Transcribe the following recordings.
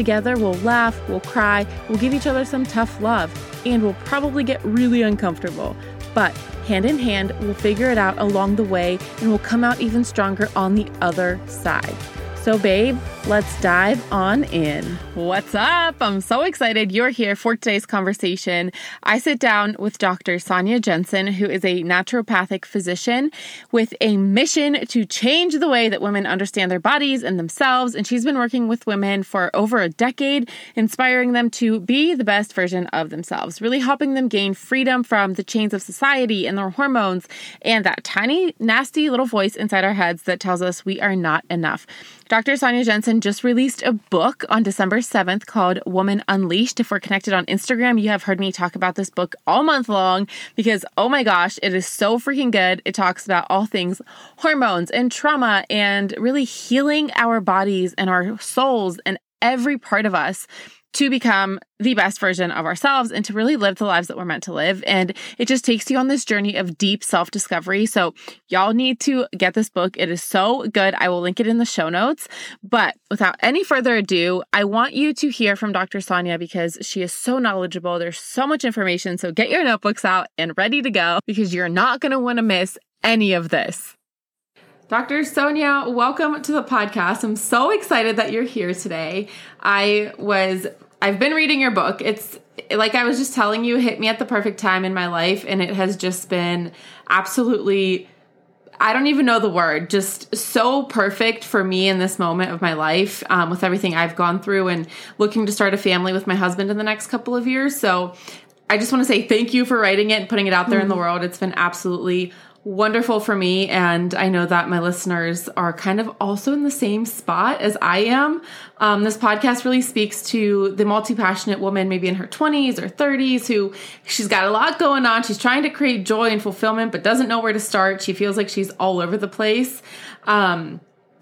Together, we'll laugh, we'll cry, we'll give each other some tough love, and we'll probably get really uncomfortable. But hand in hand, we'll figure it out along the way and we'll come out even stronger on the other side. So, babe, let's dive on in. What's up? I'm so excited you're here for today's conversation. I sit down with Dr. Sonia Jensen, who is a naturopathic physician with a mission to change the way that women understand their bodies and themselves. And she's been working with women for over a decade, inspiring them to be the best version of themselves, really helping them gain freedom from the chains of society and their hormones and that tiny, nasty little voice inside our heads that tells us we are not enough. Dr. Sonia Jensen just released a book on December 7th called Woman Unleashed. If we're connected on Instagram, you have heard me talk about this book all month long because, oh my gosh, it is so freaking good. It talks about all things hormones and trauma and really healing our bodies and our souls and every part of us to become the best version of ourselves and to really live the lives that we're meant to live. And it just takes you on this journey of deep self discovery. So, y'all need to get this book. It is so good. I will link it in the show notes. But without any further ado, I want you to hear from Dr. Sonia because she is so knowledgeable. There's so much information. So, get your notebooks out and ready to go because you're not going to want to miss any of this. Dr. Sonia, welcome to the podcast. I'm so excited that you're here today. I was I've been reading your book. It's like I was just telling you, hit me at the perfect time in my life and it has just been absolutely I don't even know the word, just so perfect for me in this moment of my life um, with everything I've gone through and looking to start a family with my husband in the next couple of years. So I just want to say thank you for writing it and putting it out there mm-hmm. in the mm-hmm. world. It's been absolutely wonderful for me. And I know that my listeners are kind of also in the same spot as I am. Um, this podcast really speaks to the multi passionate woman, maybe in her 20s or 30s, who she's got a lot going on. She's trying to create joy and fulfillment, but doesn't know where to start. She feels like she's all over the place. Um,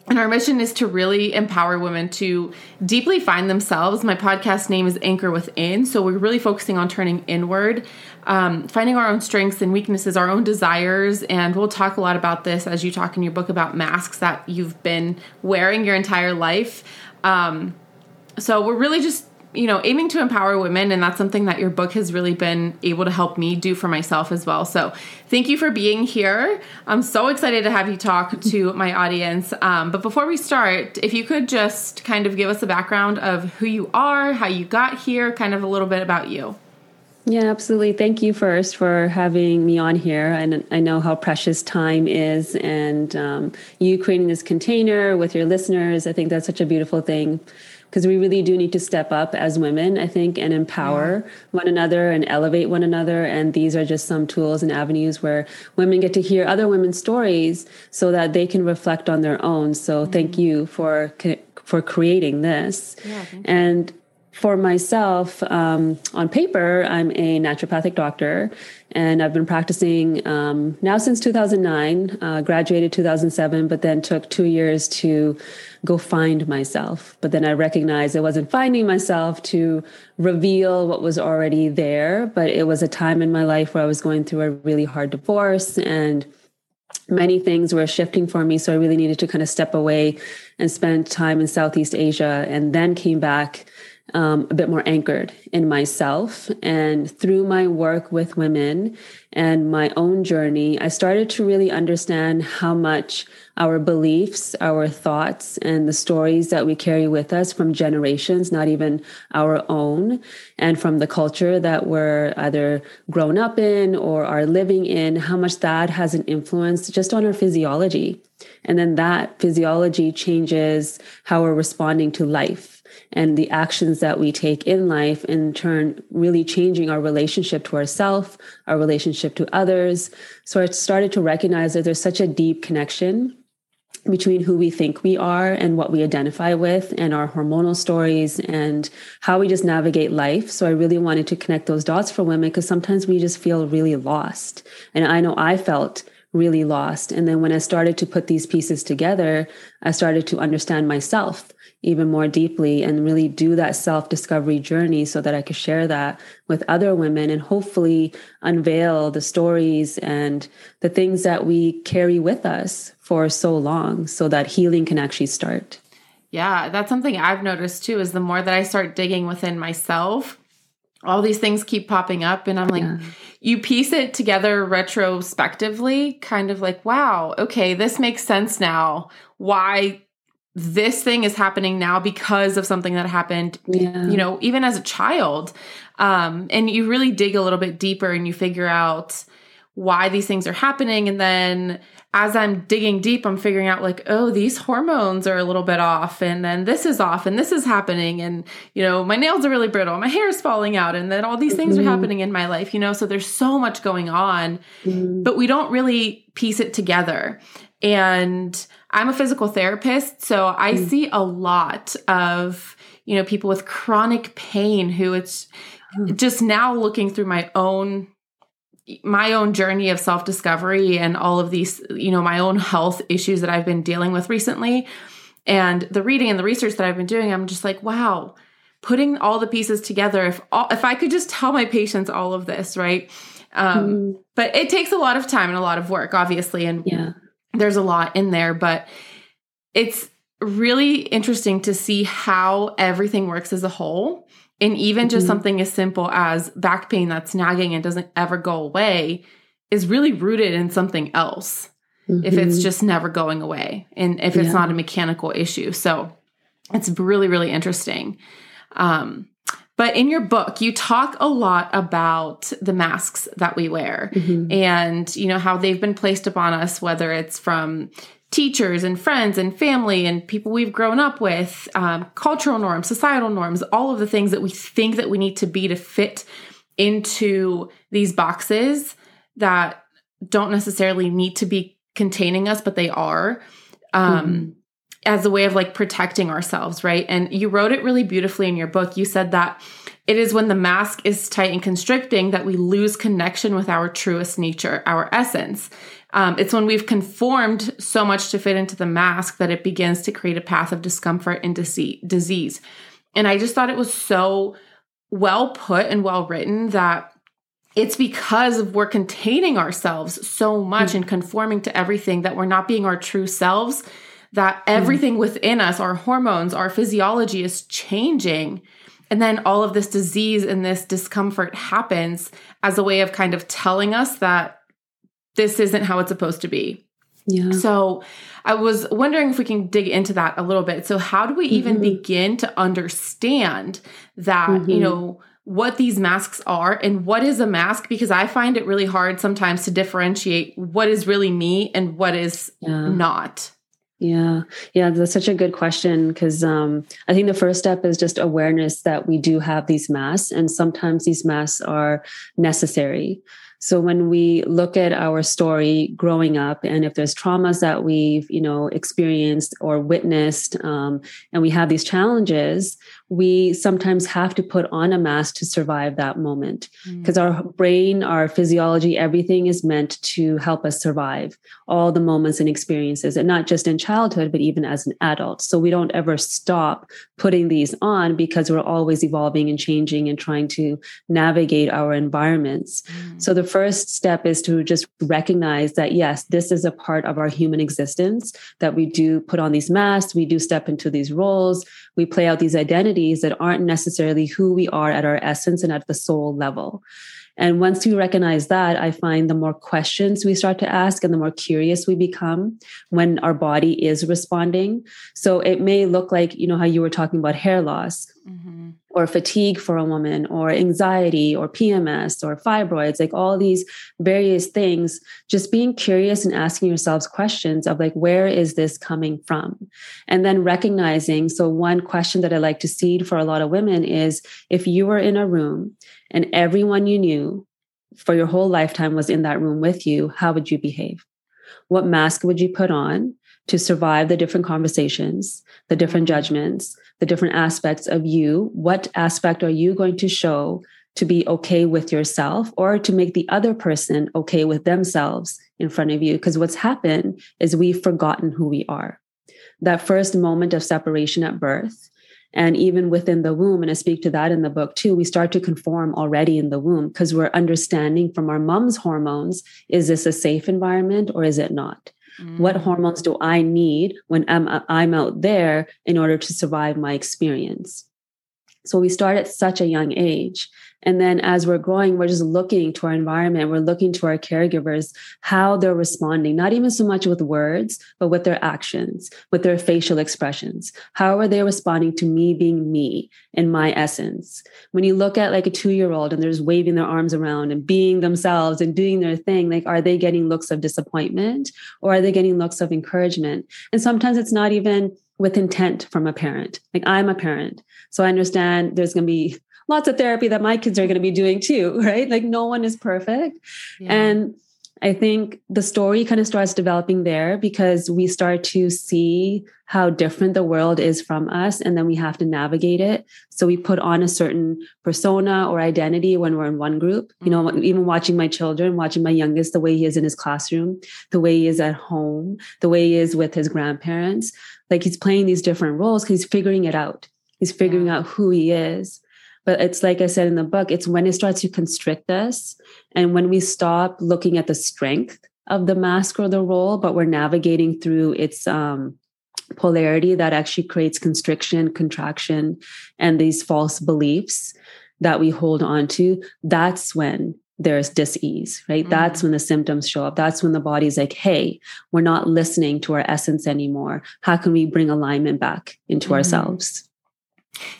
and our mission is to really empower women to deeply find themselves. My podcast name is Anchor Within. So we're really focusing on turning inward, um, finding our own strengths and weaknesses, our own desires. And we'll talk a lot about this as you talk in your book about masks that you've been wearing your entire life. Um, so we're really just you know, aiming to empower women, and that's something that your book has really been able to help me do for myself as well. So, thank you for being here. I'm so excited to have you talk to my audience. Um, but before we start, if you could just kind of give us a background of who you are, how you got here, kind of a little bit about you. Yeah, absolutely. Thank you first for having me on here. And I know how precious time is, and um, you creating this container with your listeners. I think that's such a beautiful thing because we really do need to step up as women, I think, and empower yeah. one another and elevate one another. And these are just some tools and avenues where women get to hear other women's stories so that they can reflect on their own. So mm-hmm. thank you for for creating this. Yeah, and for myself, um, on paper, I'm a naturopathic doctor, and I've been practicing um, now since 2009. Uh, graduated 2007, but then took two years to go find myself. But then I recognized I wasn't finding myself to reveal what was already there. But it was a time in my life where I was going through a really hard divorce and many things were shifting for me. So I really needed to kind of step away and spend time in Southeast Asia and then came back um, a bit more anchored in myself. And through my work with women and my own journey, I started to really understand how much our beliefs, our thoughts, and the stories that we carry with us from generations, not even our own, and from the culture that we're either grown up in or are living in, how much that has an influence just on our physiology. And then that physiology changes how we're responding to life and the actions that we take in life in turn really changing our relationship to ourselves our relationship to others so i started to recognize that there's such a deep connection between who we think we are and what we identify with and our hormonal stories and how we just navigate life. So I really wanted to connect those dots for women because sometimes we just feel really lost. And I know I felt really lost. And then when I started to put these pieces together, I started to understand myself even more deeply and really do that self discovery journey so that I could share that with other women and hopefully unveil the stories and the things that we carry with us for so long so that healing can actually start. Yeah, that's something I've noticed too is the more that I start digging within myself, all these things keep popping up and I'm like yeah. you piece it together retrospectively, kind of like, wow, okay, this makes sense now. Why this thing is happening now because of something that happened yeah. you know even as a child um, and you really dig a little bit deeper and you figure out why these things are happening and then as i'm digging deep i'm figuring out like oh these hormones are a little bit off and then this is off and this is happening and you know my nails are really brittle my hair is falling out and then all these things mm-hmm. are happening in my life you know so there's so much going on mm-hmm. but we don't really piece it together and I'm a physical therapist, so I mm. see a lot of, you know, people with chronic pain who it's mm. just now looking through my own my own journey of self-discovery and all of these, you know, my own health issues that I've been dealing with recently and the reading and the research that I've been doing, I'm just like, wow, putting all the pieces together if all, if I could just tell my patients all of this, right? Um, mm. but it takes a lot of time and a lot of work obviously and yeah there's a lot in there, but it's really interesting to see how everything works as a whole. And even mm-hmm. just something as simple as back pain that's nagging and doesn't ever go away is really rooted in something else. Mm-hmm. If it's mm-hmm. just never going away and if it's yeah. not a mechanical issue. So it's really, really interesting. Um, but in your book, you talk a lot about the masks that we wear mm-hmm. and, you know, how they've been placed upon us, whether it's from teachers and friends and family and people we've grown up with, um, cultural norms, societal norms, all of the things that we think that we need to be to fit into these boxes that don't necessarily need to be containing us, but they are. Um, mm-hmm as a way of like protecting ourselves, right? And you wrote it really beautifully in your book. You said that it is when the mask is tight and constricting that we lose connection with our truest nature, our essence. Um, it's when we've conformed so much to fit into the mask that it begins to create a path of discomfort and disease. And I just thought it was so well put and well written that it's because of we're containing ourselves so much mm. and conforming to everything that we're not being our true selves that mm. everything mm. within us, our hormones, our physiology is changing. And then all of this disease and this discomfort happens as a way of kind of telling us that this isn't how it's supposed to be. Yeah. So I was wondering if we can dig into that a little bit. So, how do we even mm-hmm. begin to understand that, mm-hmm. you know, what these masks are and what is a mask? Because I find it really hard sometimes to differentiate what is really me and what is yeah. not. Yeah, yeah, that's such a good question because um, I think the first step is just awareness that we do have these masks, and sometimes these masks are necessary. So when we look at our story growing up, and if there's traumas that we've you know experienced or witnessed, um, and we have these challenges, we sometimes have to put on a mask to survive that moment because mm. our brain, our physiology, everything is meant to help us survive all the moments and experiences, and not just in childhood, but even as an adult. So we don't ever stop putting these on because we're always evolving and changing and trying to navigate our environments. Mm. So the first step is to just recognize that, yes, this is a part of our human existence, that we do put on these masks, we do step into these roles, we play out these identities that aren't necessarily who we are at our essence and at the soul level. And once we recognize that, I find the more questions we start to ask and the more curious we become when our body is responding. So it may look like, you know, how you were talking about hair loss. Mm-hmm or fatigue for a woman or anxiety or PMS or fibroids, like all these various things, just being curious and asking yourselves questions of like, where is this coming from? And then recognizing. So, one question that I like to seed for a lot of women is if you were in a room and everyone you knew for your whole lifetime was in that room with you, how would you behave? What mask would you put on? to survive the different conversations, the different judgments, the different aspects of you. What aspect are you going to show to be okay with yourself or to make the other person okay with themselves in front of you? Because what's happened is we've forgotten who we are. That first moment of separation at birth, and even within the womb, and I speak to that in the book too, we start to conform already in the womb because we're understanding from our mom's hormones is this a safe environment or is it not? Mm. What hormones do I need when I'm, I'm out there in order to survive my experience? So we start at such a young age. And then as we're growing, we're just looking to our environment, we're looking to our caregivers, how they're responding, not even so much with words, but with their actions, with their facial expressions. How are they responding to me being me in my essence? When you look at like a two year old and they're just waving their arms around and being themselves and doing their thing, like, are they getting looks of disappointment or are they getting looks of encouragement? And sometimes it's not even with intent from a parent. Like I'm a parent. So I understand there's going to be lots of therapy that my kids are going to be doing too, right? Like no one is perfect. Yeah. And I think the story kind of starts developing there because we start to see how different the world is from us. And then we have to navigate it. So we put on a certain persona or identity when we're in one group. You know, mm-hmm. even watching my children, watching my youngest, the way he is in his classroom, the way he is at home, the way he is with his grandparents. Like he's playing these different roles because he's figuring it out. He's figuring yeah. out who he is. But it's like I said in the book, it's when it starts to constrict us and when we stop looking at the strength of the mask or the role, but we're navigating through its um, polarity that actually creates constriction, contraction, and these false beliefs that we hold on to. That's when there's dis-ease right mm-hmm. that's when the symptoms show up that's when the body's like hey we're not listening to our essence anymore how can we bring alignment back into mm-hmm. ourselves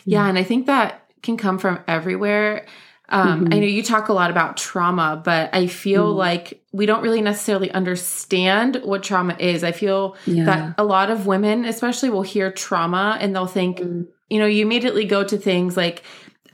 yeah and i think that can come from everywhere. Um, mm-hmm. I know you talk a lot about trauma, but I feel mm. like we don't really necessarily understand what trauma is. I feel yeah. that a lot of women, especially, will hear trauma and they'll think, mm. you know, you immediately go to things like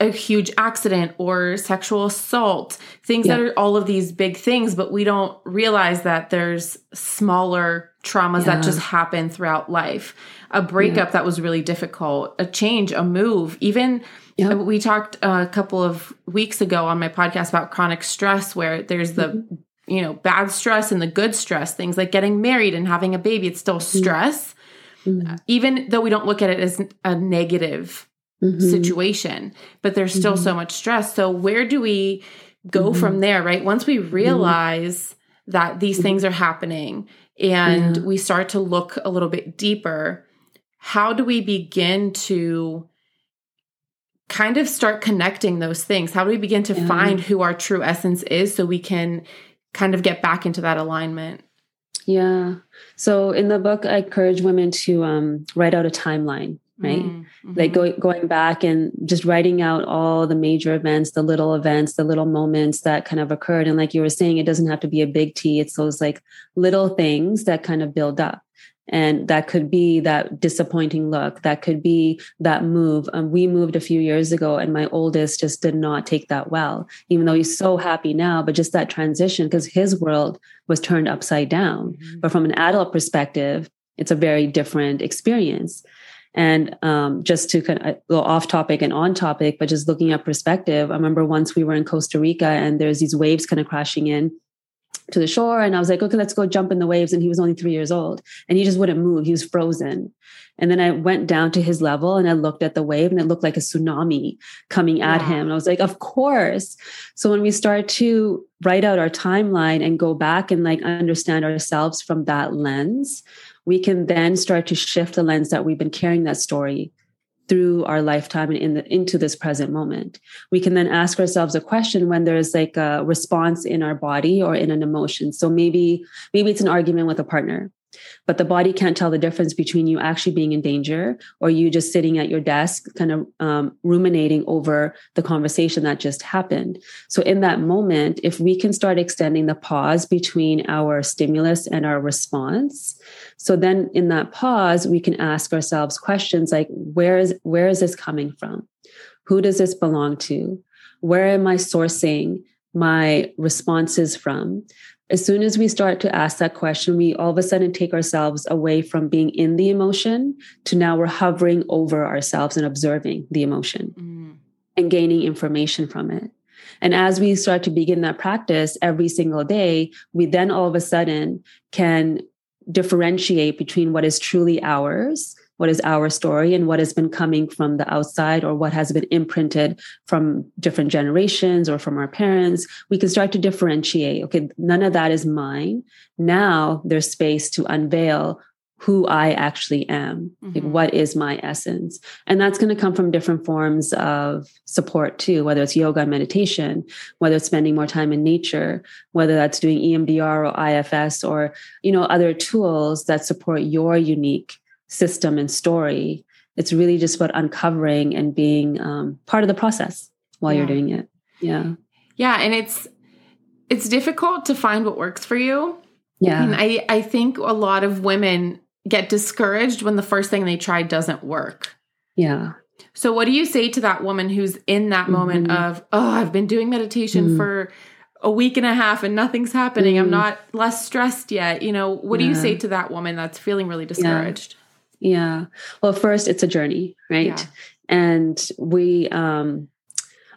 a huge accident or sexual assault, things yeah. that are all of these big things, but we don't realize that there's smaller traumas yeah. that just happen throughout life. A breakup that was really difficult, a change, a move, even Yep. We talked a couple of weeks ago on my podcast about chronic stress, where there's the mm-hmm. you know bad stress and the good stress. Things like getting married and having a baby. It's still stress, mm-hmm. even though we don't look at it as a negative mm-hmm. situation. But there's still mm-hmm. so much stress. So where do we go from mm-hmm. there? Right once we realize that these things are happening and yeah. we start to look a little bit deeper, how do we begin to kind of start connecting those things? How do we begin to yeah. find who our true essence is so we can kind of get back into that alignment? Yeah. So in the book, I encourage women to um, write out a timeline, right? Mm-hmm. Like go, going back and just writing out all the major events, the little events, the little moments that kind of occurred. And like you were saying, it doesn't have to be a big T. It's those like little things that kind of build up and that could be that disappointing look that could be that move um, we moved a few years ago and my oldest just did not take that well even though he's so happy now but just that transition because his world was turned upside down mm-hmm. but from an adult perspective it's a very different experience and um, just to kind of go off topic and on topic but just looking at perspective i remember once we were in costa rica and there's these waves kind of crashing in to the shore and I was like, okay, let's go jump in the waves. And he was only three years old and he just wouldn't move. He was frozen. And then I went down to his level and I looked at the wave and it looked like a tsunami coming at him. And I was like, of course. So when we start to write out our timeline and go back and like understand ourselves from that lens, we can then start to shift the lens that we've been carrying that story through our lifetime and in the, into this present moment. We can then ask ourselves a question when there's like a response in our body or in an emotion. So maybe maybe it's an argument with a partner but the body can't tell the difference between you actually being in danger or you just sitting at your desk kind of um, ruminating over the conversation that just happened. So in that moment if we can start extending the pause between our stimulus and our response so then in that pause we can ask ourselves questions like where is where is this coming from? Who does this belong to? Where am i sourcing my responses from as soon as we start to ask that question, we all of a sudden take ourselves away from being in the emotion to now we're hovering over ourselves and observing the emotion mm. and gaining information from it. And as we start to begin that practice every single day, we then all of a sudden can differentiate between what is truly ours what is our story and what has been coming from the outside or what has been imprinted from different generations or from our parents we can start to differentiate okay none of that is mine now there's space to unveil who I actually am. Mm-hmm. Like what is my essence? And that's going to come from different forms of support too, whether it's yoga and meditation, whether it's spending more time in nature, whether that's doing EMDR or IFS or, you know, other tools that support your unique system and story. It's really just about uncovering and being um, part of the process while yeah. you're doing it. Yeah. Yeah. And it's, it's difficult to find what works for you. Yeah. And I, I think a lot of women get discouraged when the first thing they try doesn't work. Yeah. So what do you say to that woman who's in that mm-hmm. moment of, oh, I've been doing meditation mm for a week and a half and nothing's happening. mm I'm not less stressed yet. You know, what yeah. do you say to that woman that's feeling really discouraged? Yeah. Yeah. Well, first, it's a journey, right? Yeah. And we, um,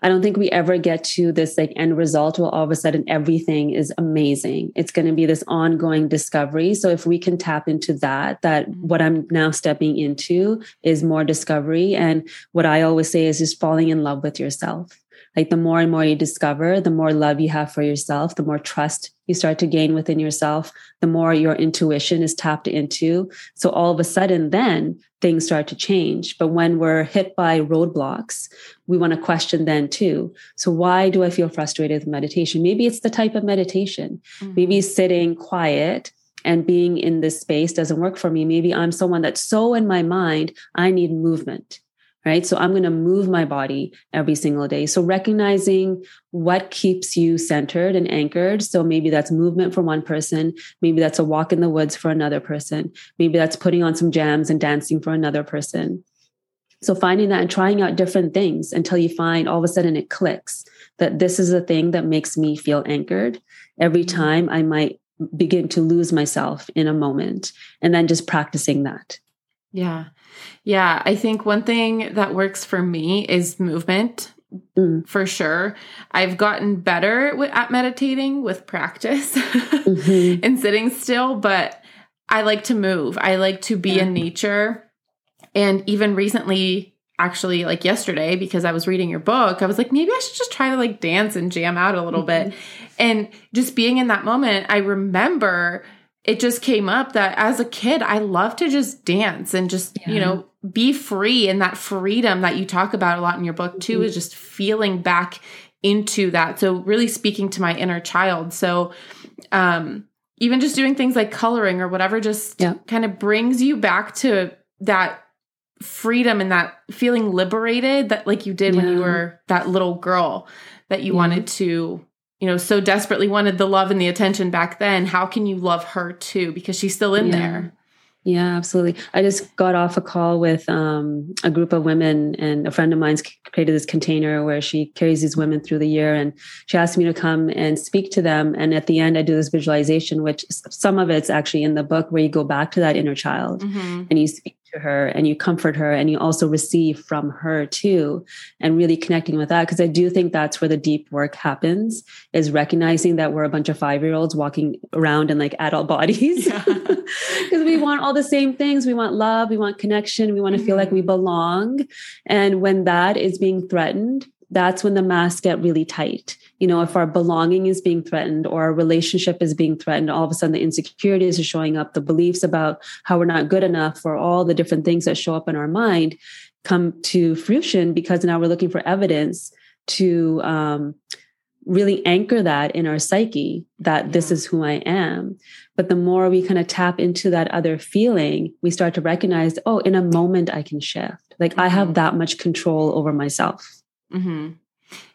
I don't think we ever get to this like end result where all of a sudden everything is amazing. It's going to be this ongoing discovery. So if we can tap into that, that mm-hmm. what I'm now stepping into is more discovery. And what I always say is just falling in love with yourself. Like the more and more you discover, the more love you have for yourself, the more trust you start to gain within yourself, the more your intuition is tapped into. So all of a sudden, then things start to change. But when we're hit by roadblocks, we want to question then too. So why do I feel frustrated with meditation? Maybe it's the type of meditation. Mm-hmm. Maybe sitting quiet and being in this space doesn't work for me. Maybe I'm someone that's so in my mind, I need movement right? So I'm going to move my body every single day. So recognizing what keeps you centered and anchored. So maybe that's movement for one person. Maybe that's a walk in the woods for another person. Maybe that's putting on some jams and dancing for another person. So finding that and trying out different things until you find all of a sudden it clicks that this is the thing that makes me feel anchored. Every time I might begin to lose myself in a moment and then just practicing that. Yeah. Yeah. I think one thing that works for me is movement. Mm. For sure. I've gotten better at meditating with practice mm-hmm. and sitting still, but I like to move. I like to be yeah. in nature. And even recently, actually, like yesterday, because I was reading your book, I was like, maybe I should just try to like dance and jam out a little mm-hmm. bit. And just being in that moment, I remember it just came up that as a kid, I love to just dance and just, yeah. you know, be free. And that freedom that you talk about a lot in your book too mm-hmm. is just feeling back into that. So really speaking to my inner child. So, um, even just doing things like coloring or whatever just yeah. kind of brings you back to that freedom and that feeling liberated that like you did yeah. when you were that little girl that you wanted to you know, so desperately wanted the love and the attention back then, how can you love her too? Because she's still in yeah. there. Yeah, absolutely. I just got off a call with um, a group of women, and a friend of mine's created this container where she carries these women through the year. And she asked me to come and speak to them. And at the end, I do this visualization, which some of it's actually in the book where you go back to that inner child mm-hmm. and you speak to her and you comfort her and you also receive from her too and really connecting with that because i do think that's where the deep work happens is recognizing that we're a bunch of five year olds walking around in like adult bodies because yeah. we want all the same things we want love we want connection we want to mm-hmm. feel like we mm-hmm. belong and when that is being threatened that's when the masks get really tight you know, if our belonging is being threatened or our relationship is being threatened, all of a sudden the insecurities are showing up, the beliefs about how we're not good enough, or all the different things that show up in our mind come to fruition because now we're looking for evidence to um, really anchor that in our psyche that yeah. this is who I am. But the more we kind of tap into that other feeling, we start to recognize, oh, in a moment I can shift. Like mm-hmm. I have mm-hmm. that much control over myself. Mm-hmm.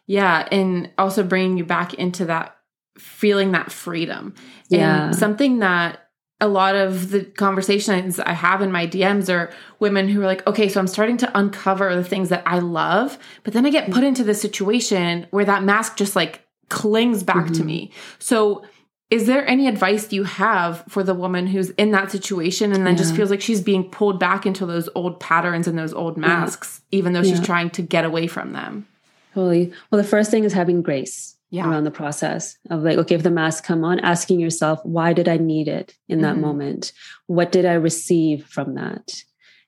Yeah. And also bringing you back into that feeling that freedom. Yeah. And something that a lot of the conversations I have in my DMs are women who are like, okay, so I'm starting to uncover the things that I love, but then I get put into this situation where that mask just like clings back mm-hmm. to me. So is there any advice you have for the woman who's in that situation and then yeah. just feels like she's being pulled back into those old patterns and those old masks, yeah. even though she's yeah. trying to get away from them? Totally. Well, the first thing is having grace around the process of like, okay, if the mask come on, asking yourself, why did I need it in that mm-hmm. moment? What did I receive from that?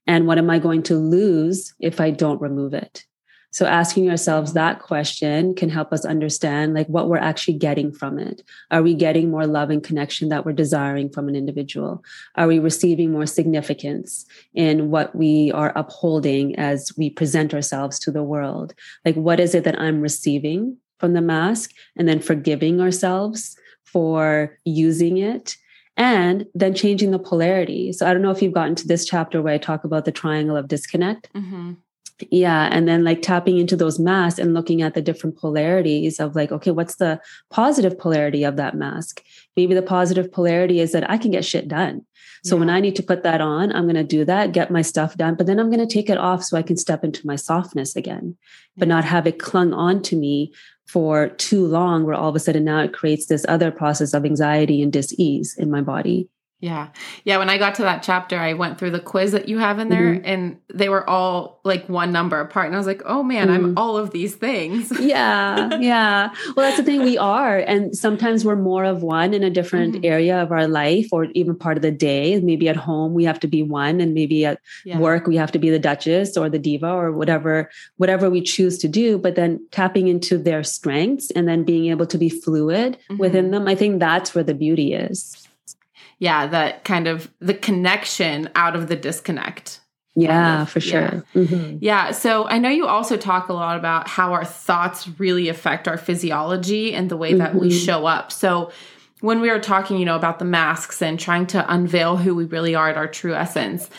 And what am I going to lose if I don't remove it? So asking ourselves that question can help us understand like what we're actually getting from it. Are we getting more love and connection that we're desiring from an individual? Are we receiving more significance in what we are upholding as we present ourselves to the world? Like what is it that I'm receiving from the mask and then forgiving ourselves for using it and then changing the polarity. So I don't know if you've gotten to this chapter where I talk about the triangle of disconnect. Mm-hmm yeah and then like tapping into those masks and looking at the different polarities of like okay what's the positive polarity of that mask? Maybe the positive polarity is that i can get shit done. So yeah. when i need to put that on i'm going to do that get my stuff done but then i'm going to take it off so i can step into my softness again but not have it clung on to me for too long where all of a sudden now it creates this other process of anxiety and dis-ease in my body yeah. Yeah. When I got to that chapter, I went through the quiz that you have in there mm-hmm. and they were all like one number apart. And I was like, oh man, mm-hmm. I'm all of these things. yeah. Yeah. Well, that's the thing we are. And sometimes we're more of one in a different mm-hmm. area of our life or even part of the day. Maybe at home, we have to be one. And maybe at yeah. work, we have to be the Duchess or the Diva or whatever, whatever we choose to do. But then tapping into their strengths and then being able to be fluid within mm-hmm. them, I think that's where the beauty is yeah, that kind of the connection out of the disconnect. Yeah, of. for sure. Yeah. Mm-hmm. yeah. So I know you also talk a lot about how our thoughts really affect our physiology and the way that mm-hmm. we show up. So when we were talking, you know, about the masks and trying to unveil who we really are at our true essence,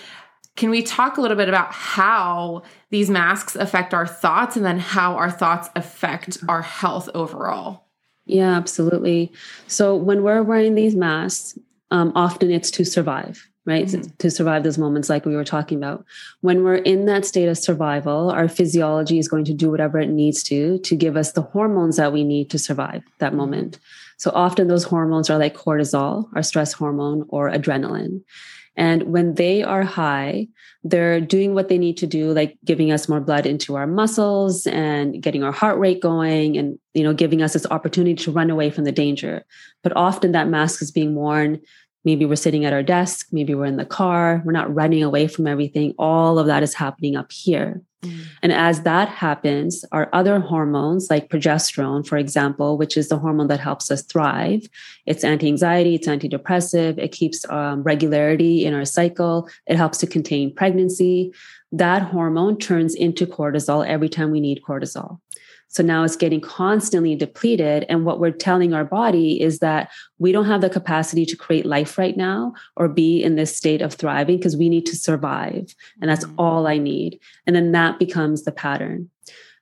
can we talk a little bit about how these masks affect our thoughts and then how our thoughts affect our health overall? Yeah, absolutely. So when we're wearing these masks, um, often it's to survive right mm-hmm. to survive those moments like we were talking about when we're in that state of survival our physiology is going to do whatever it needs to to give us the hormones that we need to survive that mm-hmm. moment so often those hormones are like cortisol our stress hormone or adrenaline and when they are high, they're doing what they need to do, like giving us more blood into our muscles and getting our heart rate going and, you know, giving us this opportunity to run away from the danger. But often that mask is being worn Maybe we're sitting at our desk, maybe we're in the car, we're not running away from everything. All of that is happening up here. Mm. And as that happens, our other hormones, like progesterone, for example, which is the hormone that helps us thrive, it's anti anxiety, it's antidepressive, it keeps um, regularity in our cycle, it helps to contain pregnancy. That hormone turns into cortisol every time we need cortisol. So now it's getting constantly depleted. And what we're telling our body is that we don't have the capacity to create life right now or be in this state of thriving because we need to survive. And that's mm-hmm. all I need. And then that becomes the pattern.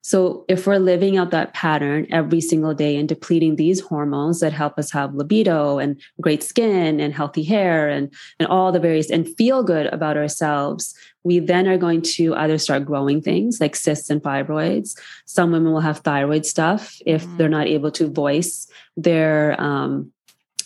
So if we're living out that pattern every single day and depleting these hormones that help us have libido and great skin and healthy hair and, and all the various and feel good about ourselves, we then are going to either start growing things like cysts and fibroids. Some women will have thyroid stuff if mm. they're not able to voice their um,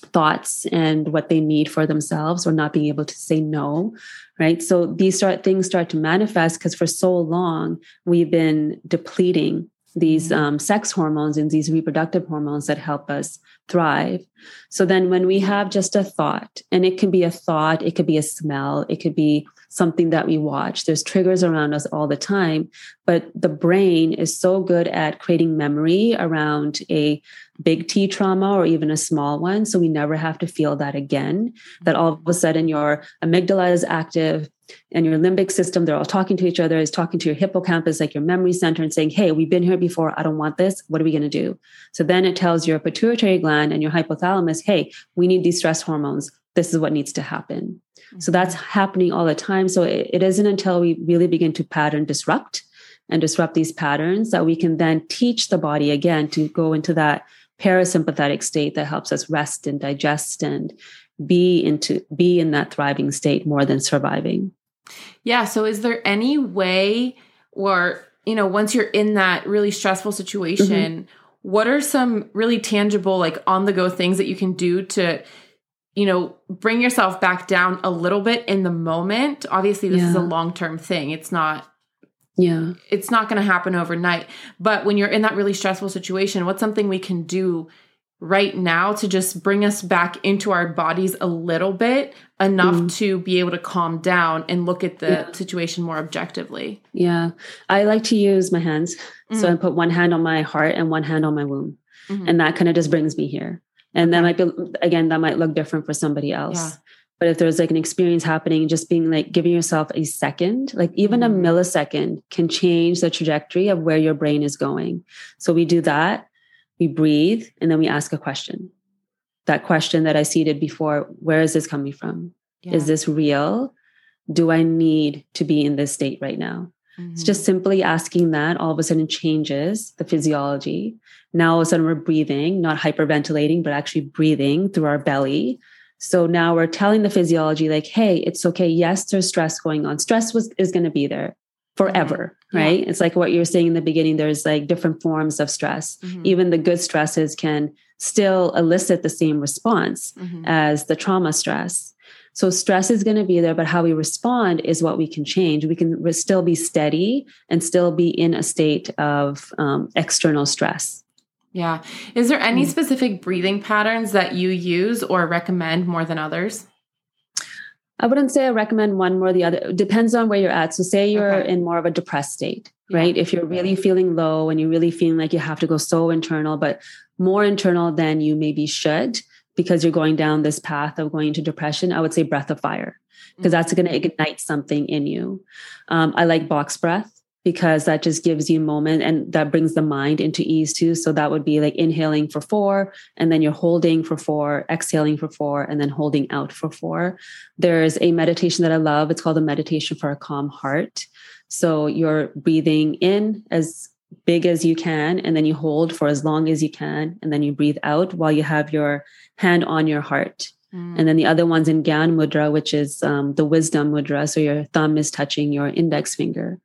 thoughts and what they need for themselves or not being able to say no right? So these start things start to manifest because for so long we've been depleting these mm-hmm. um, sex hormones and these reproductive hormones that help us thrive so then when we have just a thought and it can be a thought it could be a smell it could be something that we watch. There's triggers around us all the time, but the brain is so good at creating memory around a big T trauma or even a small one. So we never have to feel that again. That all of a sudden your amygdala is active and your limbic system, they're all talking to each other, is talking to your hippocampus, like your memory center, and saying, Hey, we've been here before. I don't want this. What are we going to do? So then it tells your pituitary gland and your hypothalamus, Hey, we need these stress hormones. This is what needs to happen. So mm-hmm. that's happening all the time. So it, it isn't until we really begin to pattern disrupt and disrupt these patterns that we can then teach the body again to go into that parasympathetic state that helps us rest and digest and be into be in that thriving state more than surviving. Yeah, so is there any way or you know once you're in that really stressful situation mm-hmm what are some really tangible, like on the go things that you can do to, you know, bring yourself back down a little bit in the moment? Obviously, this yeah. is a long term thing. It's not yeah. It's not going to happen overnight. But when you're in that really stressful situation, what's something we can do right now to just bring us back into our bodies a little bit enough mm. to be able to calm down and look at the yeah. situation more objectively. Yeah. I like to use my hands. Mm. So I put one hand on my heart and one hand on my womb. Mm-hmm. And that kind of just brings me here. And that might be again, that might look different for somebody else. Yeah. But if there's like an experience happening, just being like giving yourself a second, like even mm. a millisecond can change the trajectory of where your brain is going. So we do that we breathe, and then we ask a question. That question that I seeded before where is this coming from? Yeah. Is this real? Do I need to be in this state right now? Mm-hmm. It's just simply asking that all of a sudden changes the physiology. Now all of a sudden we're breathing, not hyperventilating, but actually breathing through our belly. So now we're telling the physiology, like, hey, it's okay. Yes, there's stress going on. Stress was is going to be there forever right yeah. it's like what you were saying in the beginning there's like different forms of stress mm-hmm. even the good stresses can still elicit the same response mm-hmm. as the trauma stress so stress is going to be there but how we respond is what we can change we can still be steady and still be in a state of um, external stress yeah is there any mm. specific breathing patterns that you use or recommend more than others I wouldn't say I recommend one more the other. It depends on where you're at. So say you're okay. in more of a depressed state, right? If you're really feeling low and you're really feeling like you have to go so internal, but more internal than you maybe should because you're going down this path of going into depression, I would say breath of fire because that's going to mm-hmm. ignite something in you. Um, I like box breath because that just gives you a moment and that brings the mind into ease too. So that would be like inhaling for four, and then you're holding for four, exhaling for four, and then holding out for four. There's a meditation that I love. It's called the meditation for a calm heart. So you're breathing in as big as you can, and then you hold for as long as you can, and then you breathe out while you have your hand on your heart. Mm. And then the other one's in Gyan Mudra, which is um, the wisdom mudra. So your thumb is touching your index finger.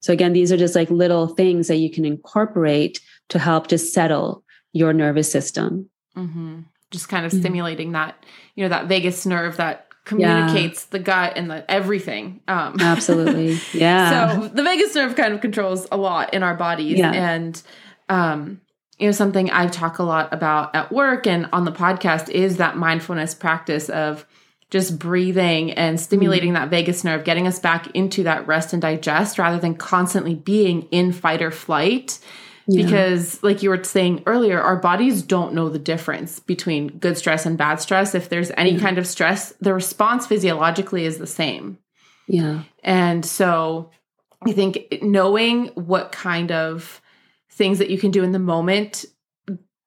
So again, these are just like little things that you can incorporate to help to settle your nervous system. Mm-hmm. Just kind of mm-hmm. stimulating that, you know, that vagus nerve that communicates yeah. the gut and the everything. Um, Absolutely. Yeah. so the vagus nerve kind of controls a lot in our bodies. Yeah. And, um, you know, something I talk a lot about at work and on the podcast is that mindfulness practice of just breathing and stimulating mm-hmm. that vagus nerve, getting us back into that rest and digest rather than constantly being in fight or flight. Yeah. Because, like you were saying earlier, our bodies don't know the difference between good stress and bad stress. If there's any yeah. kind of stress, the response physiologically is the same. Yeah. And so I think knowing what kind of things that you can do in the moment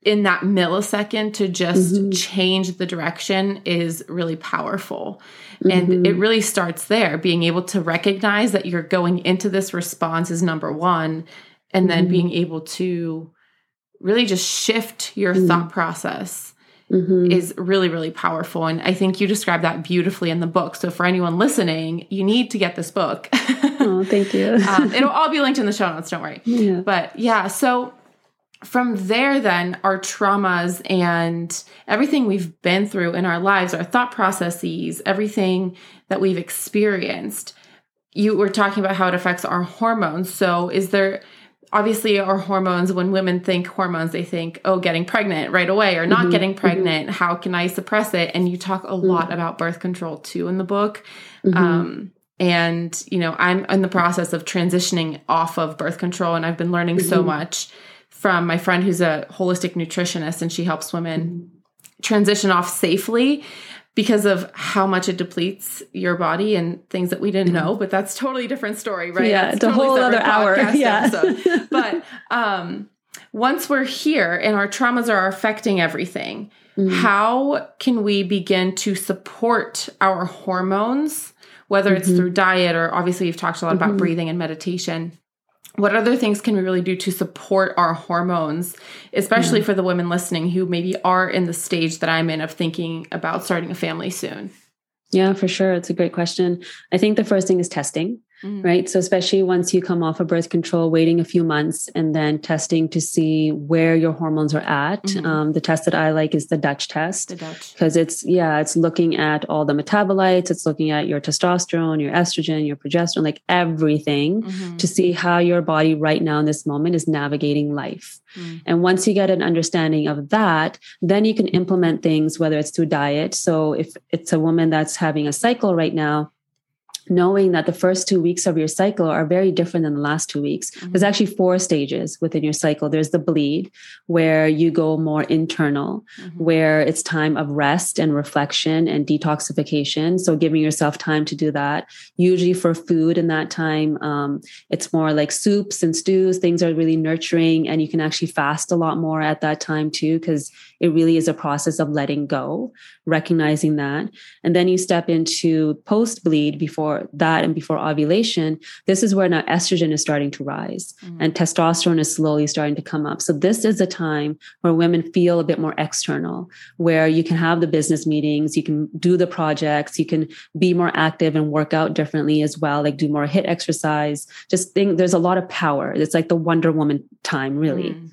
in that millisecond to just mm-hmm. change the direction is really powerful. Mm-hmm. And it really starts there being able to recognize that you're going into this response is number one, and then mm-hmm. being able to really just shift your mm-hmm. thought process. Mm-hmm. Is really, really powerful. And I think you describe that beautifully in the book. So, for anyone listening, you need to get this book. oh, thank you. um, it'll all be linked in the show notes, don't worry. Yeah. But yeah, so from there, then our traumas and everything we've been through in our lives, our thought processes, everything that we've experienced, you were talking about how it affects our hormones. So, is there obviously our hormones, when women think hormones, they think, oh, getting pregnant right away or not mm-hmm, getting mm-hmm. pregnant. Mm-hmm. How can I suppress it? And you talk a mm-hmm. lot about birth control too in the book. Mm-hmm. Um, and, you know, I'm in the process of transitioning off of birth control and I've been learning so mm-hmm. much from my friend who's a holistic nutritionist and she helps women transition off safely because of how much it depletes your body and things that we didn't know but that's totally different story right yeah that's it's totally a whole other hour yeah but um once we're here and our traumas are affecting everything mm. how can we begin to support our hormones whether mm-hmm. it's through diet or obviously you've talked a lot mm-hmm. about breathing and meditation what other things can we really do to support our hormones, especially yeah. for the women listening who maybe are in the stage that I'm in of thinking about starting a family soon? Yeah, for sure. It's a great question. I think the first thing is testing. Mm. right? So, especially once you come off of birth control, waiting a few months and then testing to see where your hormones are at. Mm-hmm. Um, the test that I like is the Dutch test. The Dutch. Because it's, yeah, it's looking at all the metabolites, it's looking at your testosterone, your estrogen, your progesterone, like everything mm-hmm. to see how your body right now in this moment is navigating life. Mm. And once you get an understanding of that, then you can implement things, whether it's through diet. So if it's a woman that's having a cycle right now, knowing that the first two weeks of your cycle are very different than the last two weeks. Mm-hmm. There's actually four stages within your cycle. There's the bleed, where you go more internal, mm-hmm. where it's time of rest and reflection and detoxification. So giving yourself time to do that. Usually for food in that time, um, it's more like soups and stews. Things are really nurturing, and you can actually fast a lot more at that time too, because it really is a process of letting go, recognizing that. And then you step into post bleed before that and before ovulation. This is where now estrogen is starting to rise mm-hmm. and testosterone is slowly starting to come up. So this is a time where women feel a bit more external, where you can have the business meetings, you can do the projects, you can be more active and work out differently as well, like do more HIIT exercise. Just think there's a lot of power. It's like the Wonder Woman time, really. Mm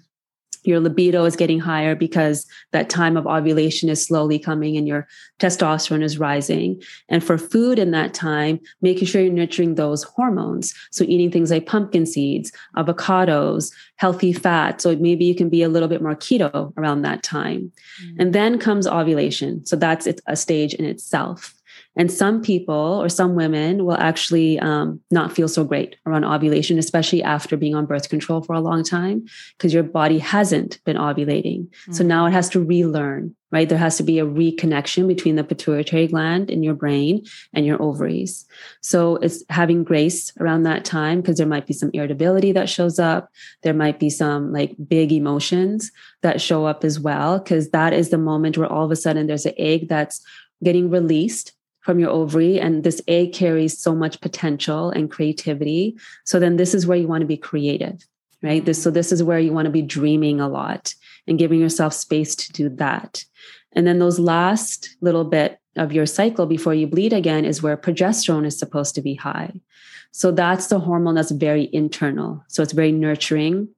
your libido is getting higher because that time of ovulation is slowly coming and your testosterone is rising. And for food in that time, making sure you're nurturing those hormones. So eating things like pumpkin seeds, avocados, healthy fat. So maybe you can be a little bit more keto around that time. Mm. And then comes ovulation. So that's a stage in itself. And some people or some women will actually um, not feel so great around ovulation, especially after being on birth control for a long time, because your body hasn't been ovulating. Mm-hmm. So now it has to relearn, right? There has to be a reconnection between the pituitary gland in your brain and your ovaries. So it's having grace around that time because there might be some irritability that shows up. There might be some like big emotions that show up as well, because that is the moment where all of a sudden there's an egg that's getting released from your ovary and this egg carries so much potential and creativity. So then this is where you want to be creative right? This so this is where you want to be dreaming a lot and giving yourself space to do that. And then those last little bit of your cycle before you bleed again is where progesterone is supposed to be high. So that's the hormone that's very internal. So it's very nurturing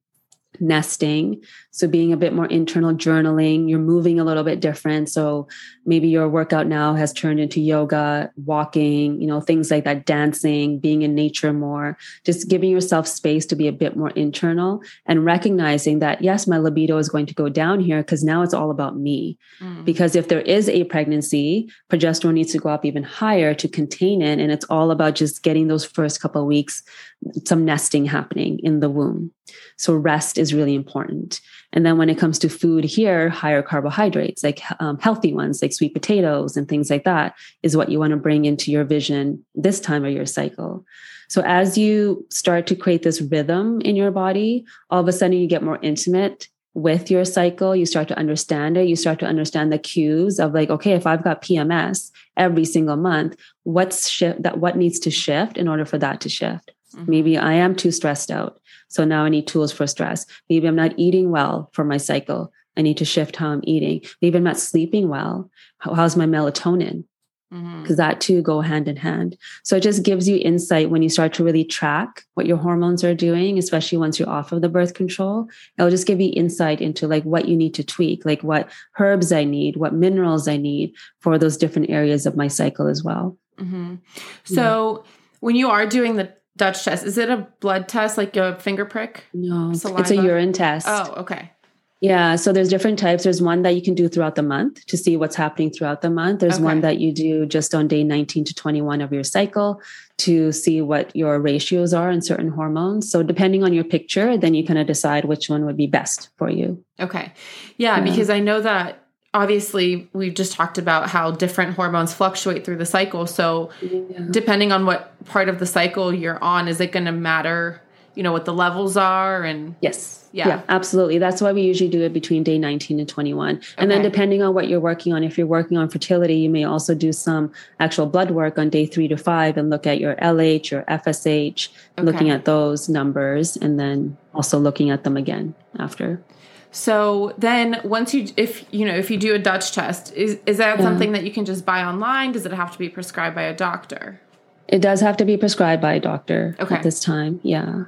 nesting. So being a bit more internal journaling, you're moving a little bit different. So maybe your workout now has turned into yoga, walking, you know, things like that, dancing, being in nature more, just giving yourself space to be a bit more internal and recognizing that, yes, my libido is going to go down here because now it's all about me. Mm. Because if there is a pregnancy, progesterone needs to go up even higher to contain it. And it's all about just getting those first couple of weeks, some nesting happening in the womb. So rest is really important. And then when it comes to food here, higher carbohydrates, like um, healthy ones, like sweet potatoes and things like that, is what you want to bring into your vision this time of your cycle. So as you start to create this rhythm in your body, all of a sudden you get more intimate with your cycle. You start to understand it. You start to understand the cues of like, okay, if I've got PMS every single month, what's shift that what needs to shift in order for that to shift? Mm-hmm. Maybe I am too stressed out. So now I need tools for stress. Maybe I'm not eating well for my cycle. I need to shift how I'm eating. Maybe I'm not sleeping well. how's my melatonin? Because mm-hmm. that too go hand in hand. So it just gives you insight when you start to really track what your hormones are doing, especially once you're off of the birth control. It'll just give you insight into like what you need to tweak, like what herbs I need, what minerals I need for those different areas of my cycle as well. Mm-hmm. So yeah. when you are doing the Dutch test. Is it a blood test, like a finger prick? No, Saliva? it's a urine test. Oh, okay. Yeah, so there's different types. There's one that you can do throughout the month to see what's happening throughout the month. There's okay. one that you do just on day 19 to 21 of your cycle to see what your ratios are in certain hormones. So depending on your picture, then you kind of decide which one would be best for you. Okay. Yeah, yeah. because I know that obviously we've just talked about how different hormones fluctuate through the cycle so yeah. depending on what part of the cycle you're on is it going to matter you know what the levels are and yes yeah. yeah absolutely that's why we usually do it between day 19 and 21 okay. and then depending on what you're working on if you're working on fertility you may also do some actual blood work on day 3 to 5 and look at your lh your fsh okay. looking at those numbers and then also looking at them again after so then once you if you know if you do a Dutch test, is is that yeah. something that you can just buy online? Does it have to be prescribed by a doctor? It does have to be prescribed by a doctor Okay. at this time. Yeah.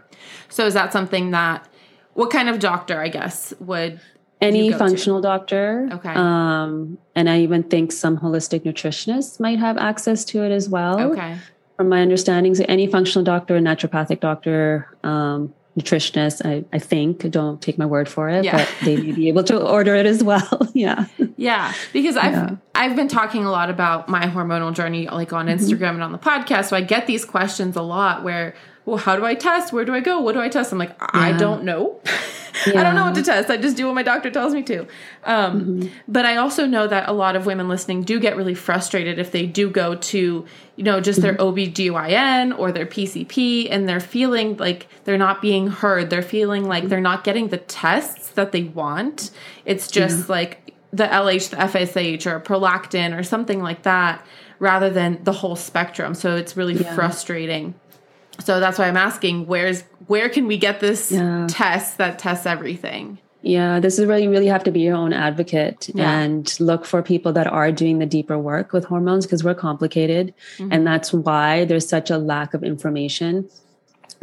So is that something that what kind of doctor, I guess, would Any go to? functional doctor. Okay. Um, and I even think some holistic nutritionists might have access to it as well. Okay. From my understanding, so any functional doctor, naturopathic doctor, um, nutritionist, I, I think, don't take my word for it, Yeah. but they may be able to order it as well. yeah. Yeah, because I've Yeah. I've been talking a lot about my hormonal journey like on Mm-hmm. Instagram and on the podcast. So I get these questions a lot where, well, how do I test? Where do I go? What do I test? I'm like, I Yeah. don't know. I don't know what to test. I just do what my doctor tells me to. Um, Mm-hmm. But I also know that a lot of women listening do get really frustrated if they do go to, you know, just their Mm-hmm. OBGYN or their PCP and they're feeling like they're not being heard. They're feeling like they're not getting the tests that they want. It's just like the LH, the FSH, or prolactin or something like that rather than the whole spectrum. So it's really Yeah. frustrating. So that's why I'm asking where's where can we get this Yeah. test that tests everything? Yeah, this is where you really have to be your own advocate Yeah. and look for people that are doing the deeper work with hormones because we're complicated. Mm-hmm. And that's why there's such a lack of information.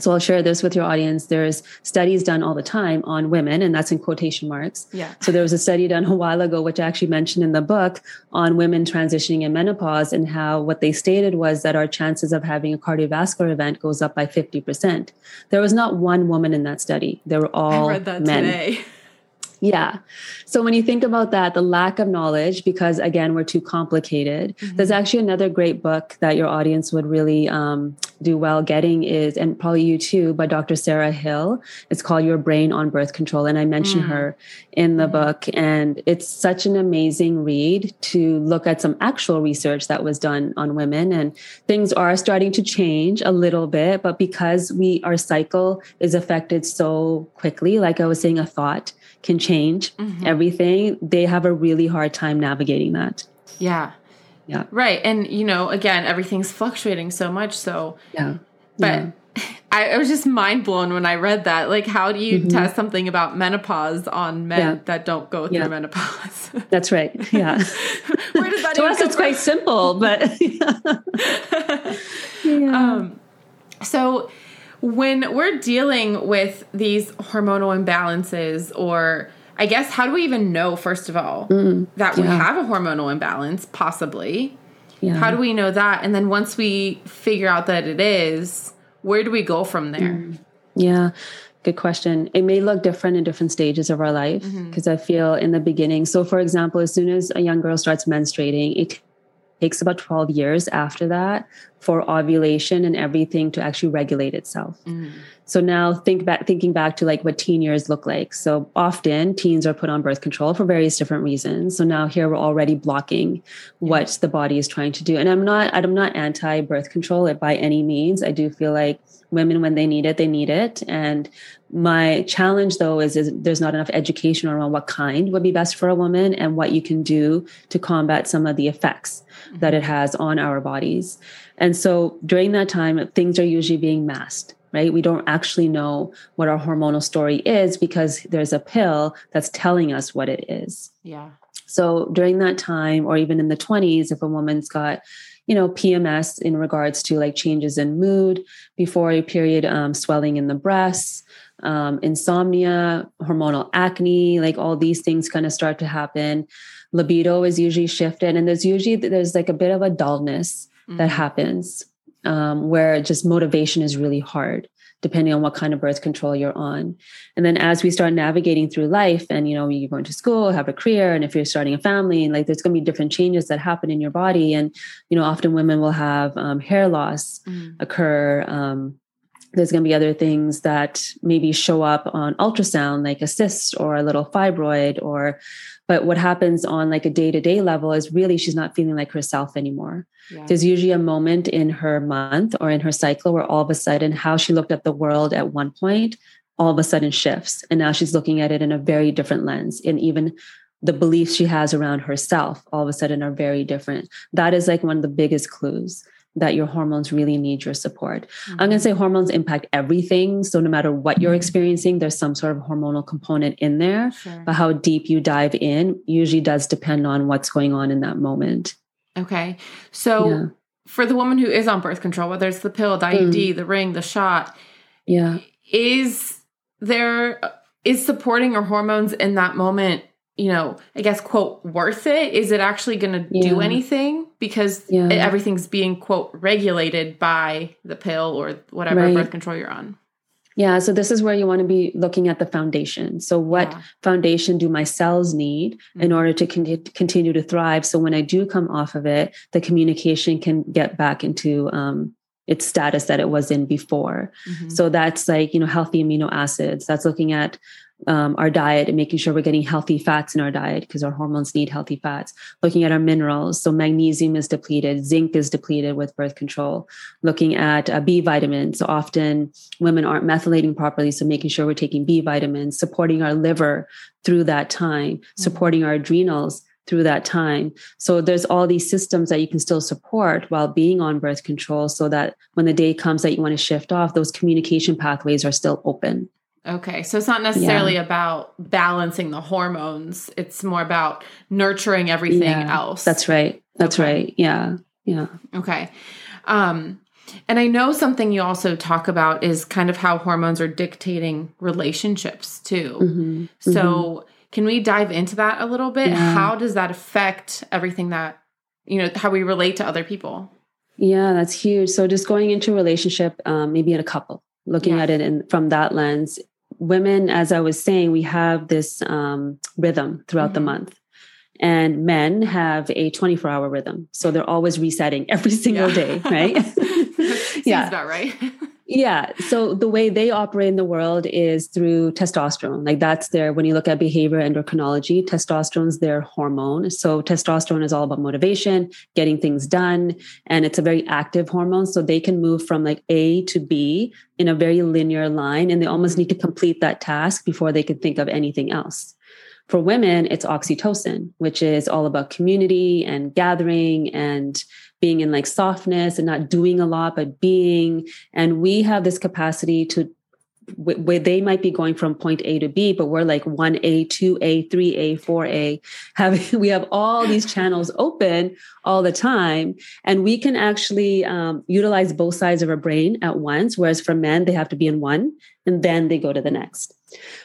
So I'll share this with your audience. There's studies done all the time on women, and that's in quotation marks. Yeah. So there was a study done a while ago, which I actually mentioned in the book, on women transitioning in menopause and how what they stated was that our chances of having a cardiovascular event goes up by 50%. There was not one woman in that study. They were all I read that men. today. Yeah. So when you think about that, the lack of knowledge, because again, we're too complicated, mm-hmm. there's actually another great book that your audience would really um, do well getting is, and probably you too, by Dr. Sarah Hill. It's called Your Brain on Birth Control. And I mention mm. her in the mm-hmm. book. And it's such an amazing read to look at some actual research that was done on women. And things are starting to change a little bit, but because we, our cycle is affected so quickly, like I was saying, a thought can change everything. They have a really hard time navigating that. Yeah. Yeah. Right. And you know, again, everything's fluctuating so much so Yeah. but Yeah. I, I was just mind blown when I read that. Like, how do you test something about menopause on men Mm-hmm. Yeah. that don't go through Yeah. menopause? That's right. Yeah. Where does that to us, it's quite simple, but yeah. Um, So, when we're dealing with these hormonal imbalances, or I guess, how do we even know, first of all, mm, that we have a hormonal imbalance, possibly? yeah. How do we know that? And then once we figure out that it is, where do we go from there? Mm. Yeah, good question. It may look different in different stages of our life mm-hmm. because I feel in the beginning. So, for example, as soon as a young girl starts menstruating, it takes about 12 years after that for ovulation and everything to actually regulate itself. Mm. So now think back thinking back to like what teen years look like. So often teens are put on birth control for various different reasons. So now here we're already blocking what the body is trying to do. And I'm not I'm not anti birth control by any means. I do feel like women when they need it, they need it. And my challenge though is, is there's not enough education around what kind would be best for a woman and what you can do to combat some of the effects that it mm-hmm. has on our bodies. And so during that time, things are usually being masked right? We don't actually know what our hormonal story is because there's a pill that's telling us what it is. Yeah. So during that time, or even in the 20s, if a woman's got, you know, PMS in regards to like changes in mood, before a period, um, swelling in the breasts, um, insomnia, hormonal acne, like all these things kind of start to happen. Libido is usually shifted, and there's usually there's like a bit of a dullness that happens um, where just motivation is really hard depending on what kind of birth control you're on. And then as we start navigating through life and you know you're going to school have a career and if you're starting a family and like there's going to be different changes that happen in your body. And you know often women will have um, hair loss occur um, there's going to be other things that maybe show up on ultrasound like a cyst or a little fibroid or but what happens on like a day-to-day level is really she's not feeling like herself anymore. Yeah. there's usually a moment in her month or in her cycle where all of a sudden how she looked at the world at one point all of a sudden shifts. And now she's looking at it in a very different lens. And even the beliefs she has around herself all of a sudden are very different. That is like one of the biggest clues that your hormones really need your support. I'm going to say hormones impact everything. So, no matter what you're experiencing, there's some sort of hormonal component in there. Sure. But how deep you dive in usually does depend on what's going on in that moment. Okay. So Yeah. for the woman who is on birth control, whether it's the pill, the IUD, mm. the ring, the shot, yeah, is there is supporting her hormones in that moment you know, I guess, quote, worth it? Is it actually going to yeah. do anything? Because yeah. everything's being, quote, regulated by the pill or whatever right. birth control you're on. Yeah, so this is where you want to be looking at the foundation. So, what yeah. foundation do my cells need mm-hmm. in order to con- continue to thrive? So, when I do come off of it, the communication can get back into um, its status that it was in before. Mm-hmm. So, that's like, you know, healthy amino acids. That's looking at um, our diet and making sure we're getting healthy fats in our diet because our hormones need healthy fats. Looking at our minerals, so magnesium is depleted, zinc is depleted with birth control. Looking at uh, B vitamins, so often women aren't methylating properly, so making sure we're taking B vitamins, supporting our liver through that time, mm-hmm. supporting our adrenals through that time. So there's all these systems that you can still support while being on birth control so that when the day comes that you want to shift off, those communication pathways are still open. Okay. So it's not necessarily yeah. about balancing the hormones. It's more about nurturing everything yeah, else. That's right. That's okay. right. Yeah. Yeah. Okay. Um and I know something you also talk about is kind of how hormones are dictating relationships too. Mm-hmm. So mm-hmm. can we dive into that a little bit? Yeah. How does that affect everything that you know, how we relate to other people? Yeah, that's huge. So just going into a relationship, um, maybe in a couple, looking yeah. at it in, from that lens women, as I was saying, we have this um, rhythm throughout mm-hmm. the month. And men have a 24 hour rhythm. So they're always resetting every single yeah. day, right? yeah. about right. Yeah. So the way they operate in the world is through testosterone. Like that's their, when you look at behavior endocrinology, testosterone is their hormone. So testosterone is all about motivation, getting things done. And it's a very active hormone. So they can move from like A to B in a very linear line. And they almost need to complete that task before they can think of anything else. For women, it's oxytocin, which is all about community and gathering and being in like softness and not doing a lot, but being. And we have this capacity to where they might be going from point A to B, but we're like 1A, 2A, 3A, 4A. Having we have all these channels open all the time, and we can actually um, utilize both sides of our brain at once. Whereas for men, they have to be in one, and then they go to the next.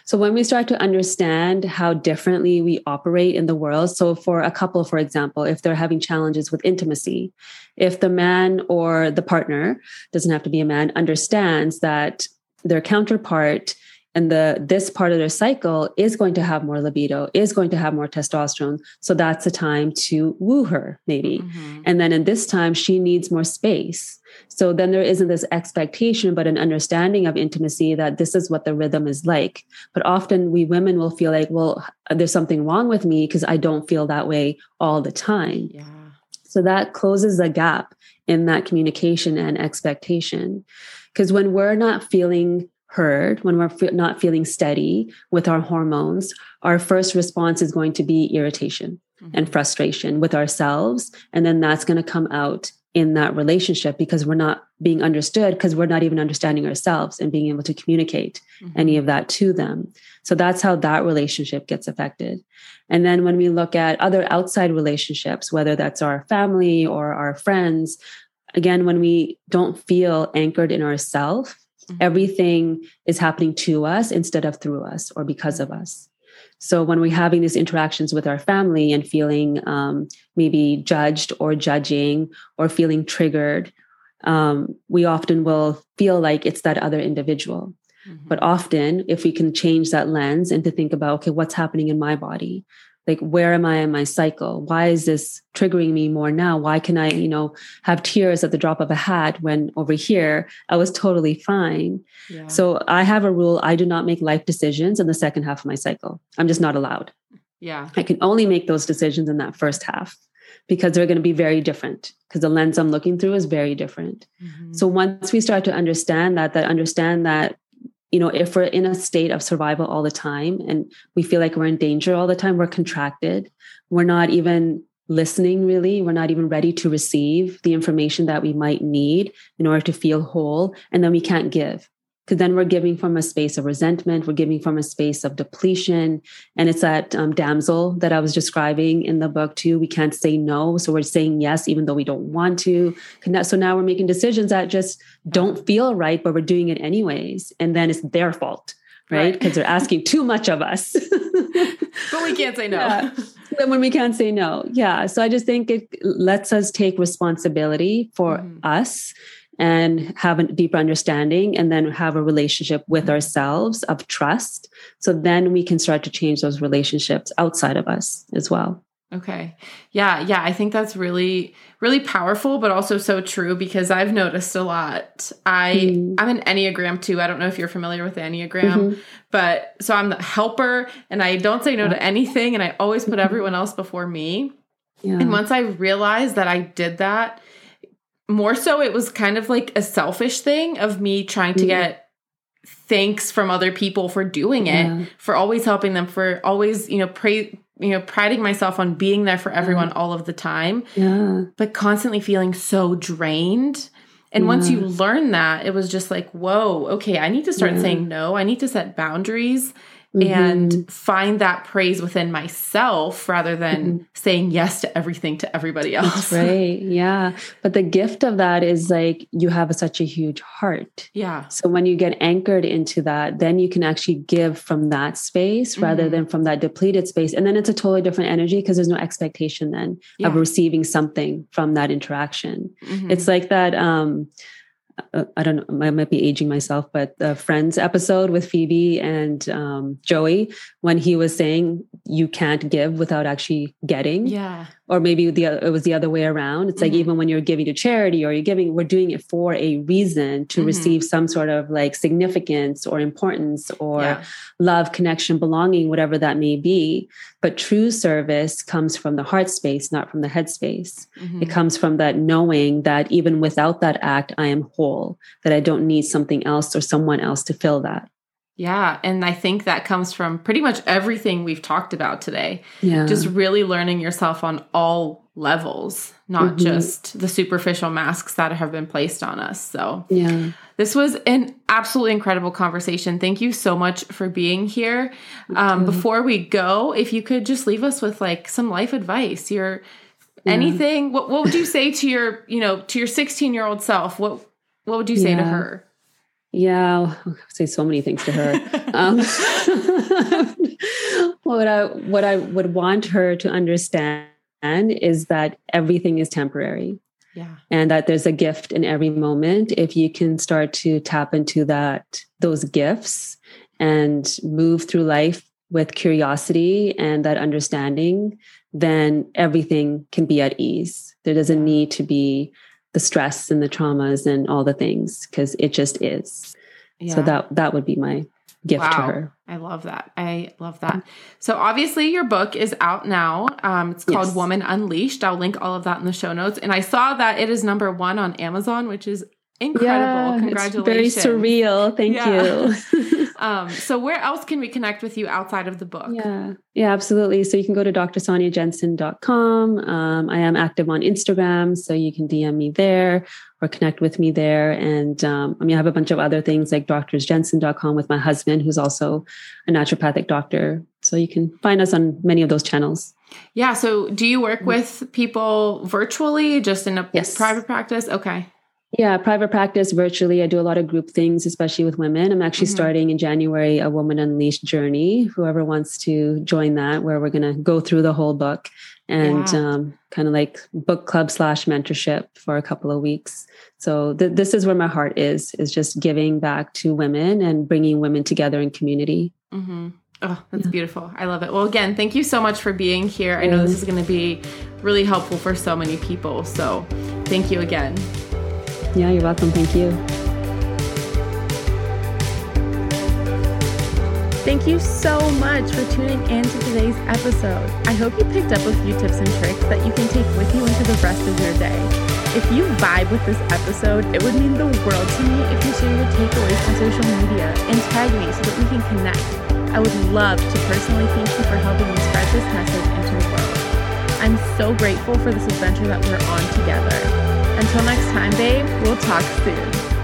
So when we start to understand how differently we operate in the world, so for a couple, for example, if they're having challenges with intimacy, if the man or the partner doesn't have to be a man understands that their counterpart and the this part of their cycle is going to have more libido is going to have more testosterone. So that's the time to woo her maybe. Mm-hmm. and then in this time she needs more space. So then there isn't this expectation but an understanding of intimacy that this is what the rhythm is like. But often we women will feel like well there's something wrong with me because i don't feel that way all the time. Yeah. so that closes the gap in that communication and expectation because when we're not feeling heard, when we're not feeling steady with our hormones, our first response is going to be irritation mm-hmm. and frustration with ourselves. And then that's going to come out in that relationship because we're not being understood because we're not even understanding ourselves and being able to communicate mm-hmm. any of that to them. So that's how that relationship gets affected. And then when we look at other outside relationships, whether that's our family or our friends, again, when we don't feel anchored in ourself, mm-hmm. everything is happening to us instead of through us or because of us. So when we're having these interactions with our family and feeling um, maybe judged or judging or feeling triggered, um, we often will feel like it's that other individual. Mm-hmm. But often, if we can change that lens and to think about, okay, what's happening in my body? Like where am i in my cycle? Why is this triggering me more now? Why can i you know have tears at the drop of a hat when over here i was totally fine? Yeah. so i have a rule i do not make life decisions in the second half of my cycle. I'm just not allowed. Yeah. I can only make those decisions in that first half because they're going to be very different because the lens i'm looking through is very different. Mm-hmm. so once we start to understand that that understand that you know, if we're in a state of survival all the time and we feel like we're in danger all the time, we're contracted. We're not even listening really. We're not even ready to receive the information that we might need in order to feel whole. And then we can't give because then we're giving from a space of resentment we're giving from a space of depletion. And it's that um, damsel that i was describing in the book too we can't say no. So we're saying yes even though we don't want to. So now we're making decisions that just don't feel right but we're doing it anyways. And then it's their fault right? Because right. they're asking too much of us. But we can't say no. Yeah. when we can't say no yeah. So i just think it lets us take responsibility for mm-hmm. us and have a deeper understanding and then have a relationship with mm-hmm. ourselves of trust. So then we can start to change those relationships outside of us as well. Okay. Yeah. Yeah. I think that's really, really powerful, but also so true because I've noticed a lot. I, mm. I'm an Enneagram too. I don't know if you're familiar with the Enneagram, mm-hmm. but so I'm the helper and I don't say no to anything and I always put mm-hmm. everyone else before me. Yeah. And once I realized that I did that, more so it was kind of like a selfish thing of me trying to mm. get thanks from other people for doing it yeah. for always helping them for always you know pray you know priding myself on being there for everyone yeah. all of the time yeah but constantly feeling so drained and once you learn that it was just like whoa okay i need to start saying no i need to set boundaries mm-hmm. and find that praise within myself rather than mm-hmm. saying yes to everything to everybody else. That's right. Yeah. But the gift of that is like you have such a huge heart. Yeah. So when you get anchored into that, then you can actually give from that space rather mm-hmm. than from that depleted space. And then it's a totally different energy because there's no expectation then yeah. of receiving something from that interaction. Mm-hmm. It's like that um I don't know, I might be aging myself, but the Friends episode with Phoebe and um, Joey, when he was saying you can't give without actually getting. Yeah. Or maybe the it was the other way around. It's mm-hmm. like even when you're giving to charity or you're giving, we're doing it for a reason to mm-hmm. receive some sort of like significance or importance or yeah. love, connection, belonging, whatever that may be. But true service comes from the heart space, not from the head space. Mm-hmm. It comes from that knowing that even without that act, I am whole, that I don't need something else or someone else to fill that. Yeah. And I think that comes from pretty much everything we've talked about today. Yeah. Just really learning yourself on all levels, not mm-hmm. just the superficial masks that have been placed on us. So, yeah. This was an absolutely incredible conversation. Thank you so much for being here. Um, before we go, if you could just leave us with like some life advice, your yeah. anything, what, what would you say to your, you know, to your 16 year old self? What, what would you say yeah. to her? Yeah, I'll say so many things to her. um, what I what I would want her to understand is that everything is temporary. Yeah. And that there's a gift in every moment. If you can start to tap into that, those gifts and move through life with curiosity and that understanding, then everything can be at ease. There doesn't need to be the stress and the traumas and all the things because it just is. Yeah. So that that would be my gift wow. to her. I love that. I love that. So obviously your book is out now. Um, it's called yes. Woman Unleashed. I'll link all of that in the show notes. And I saw that it is number one on Amazon, which is incredible. Yeah, Congratulations. very surreal. Thank yeah. you. Um, so where else can we connect with you outside of the book? Yeah, yeah, absolutely. So you can go to drsoniajensen.com. Um, I am active on Instagram, so you can DM me there or connect with me there. And um, I mean, I have a bunch of other things like drsjensen.com with my husband, who's also a naturopathic doctor. So you can find us on many of those channels. Yeah. So do you work mm-hmm. with people virtually, just in a yes. private practice? Okay. Yeah, private practice virtually. I do a lot of group things, especially with women. I'm actually mm-hmm. starting in January a Woman Unleashed journey. Whoever wants to join that, where we're going to go through the whole book and yeah. um, kind of like book club slash mentorship for a couple of weeks. So th- this is where my heart is: is just giving back to women and bringing women together in community. Mm-hmm. Oh, that's yeah. beautiful. I love it. Well, again, thank you so much for being here. I know this is going to be really helpful for so many people. So, thank you again. Yeah, you're welcome. Thank you. Thank you so much for tuning in to today's episode. I hope you picked up a few tips and tricks that you can take with you into the rest of your day. If you vibe with this episode, it would mean the world to me if you share your takeaways on social media and tag me so that we can connect. I would love to personally thank you for helping me spread this message into the world. I'm so grateful for this adventure that we're on together. Until next time, babe, we'll talk soon.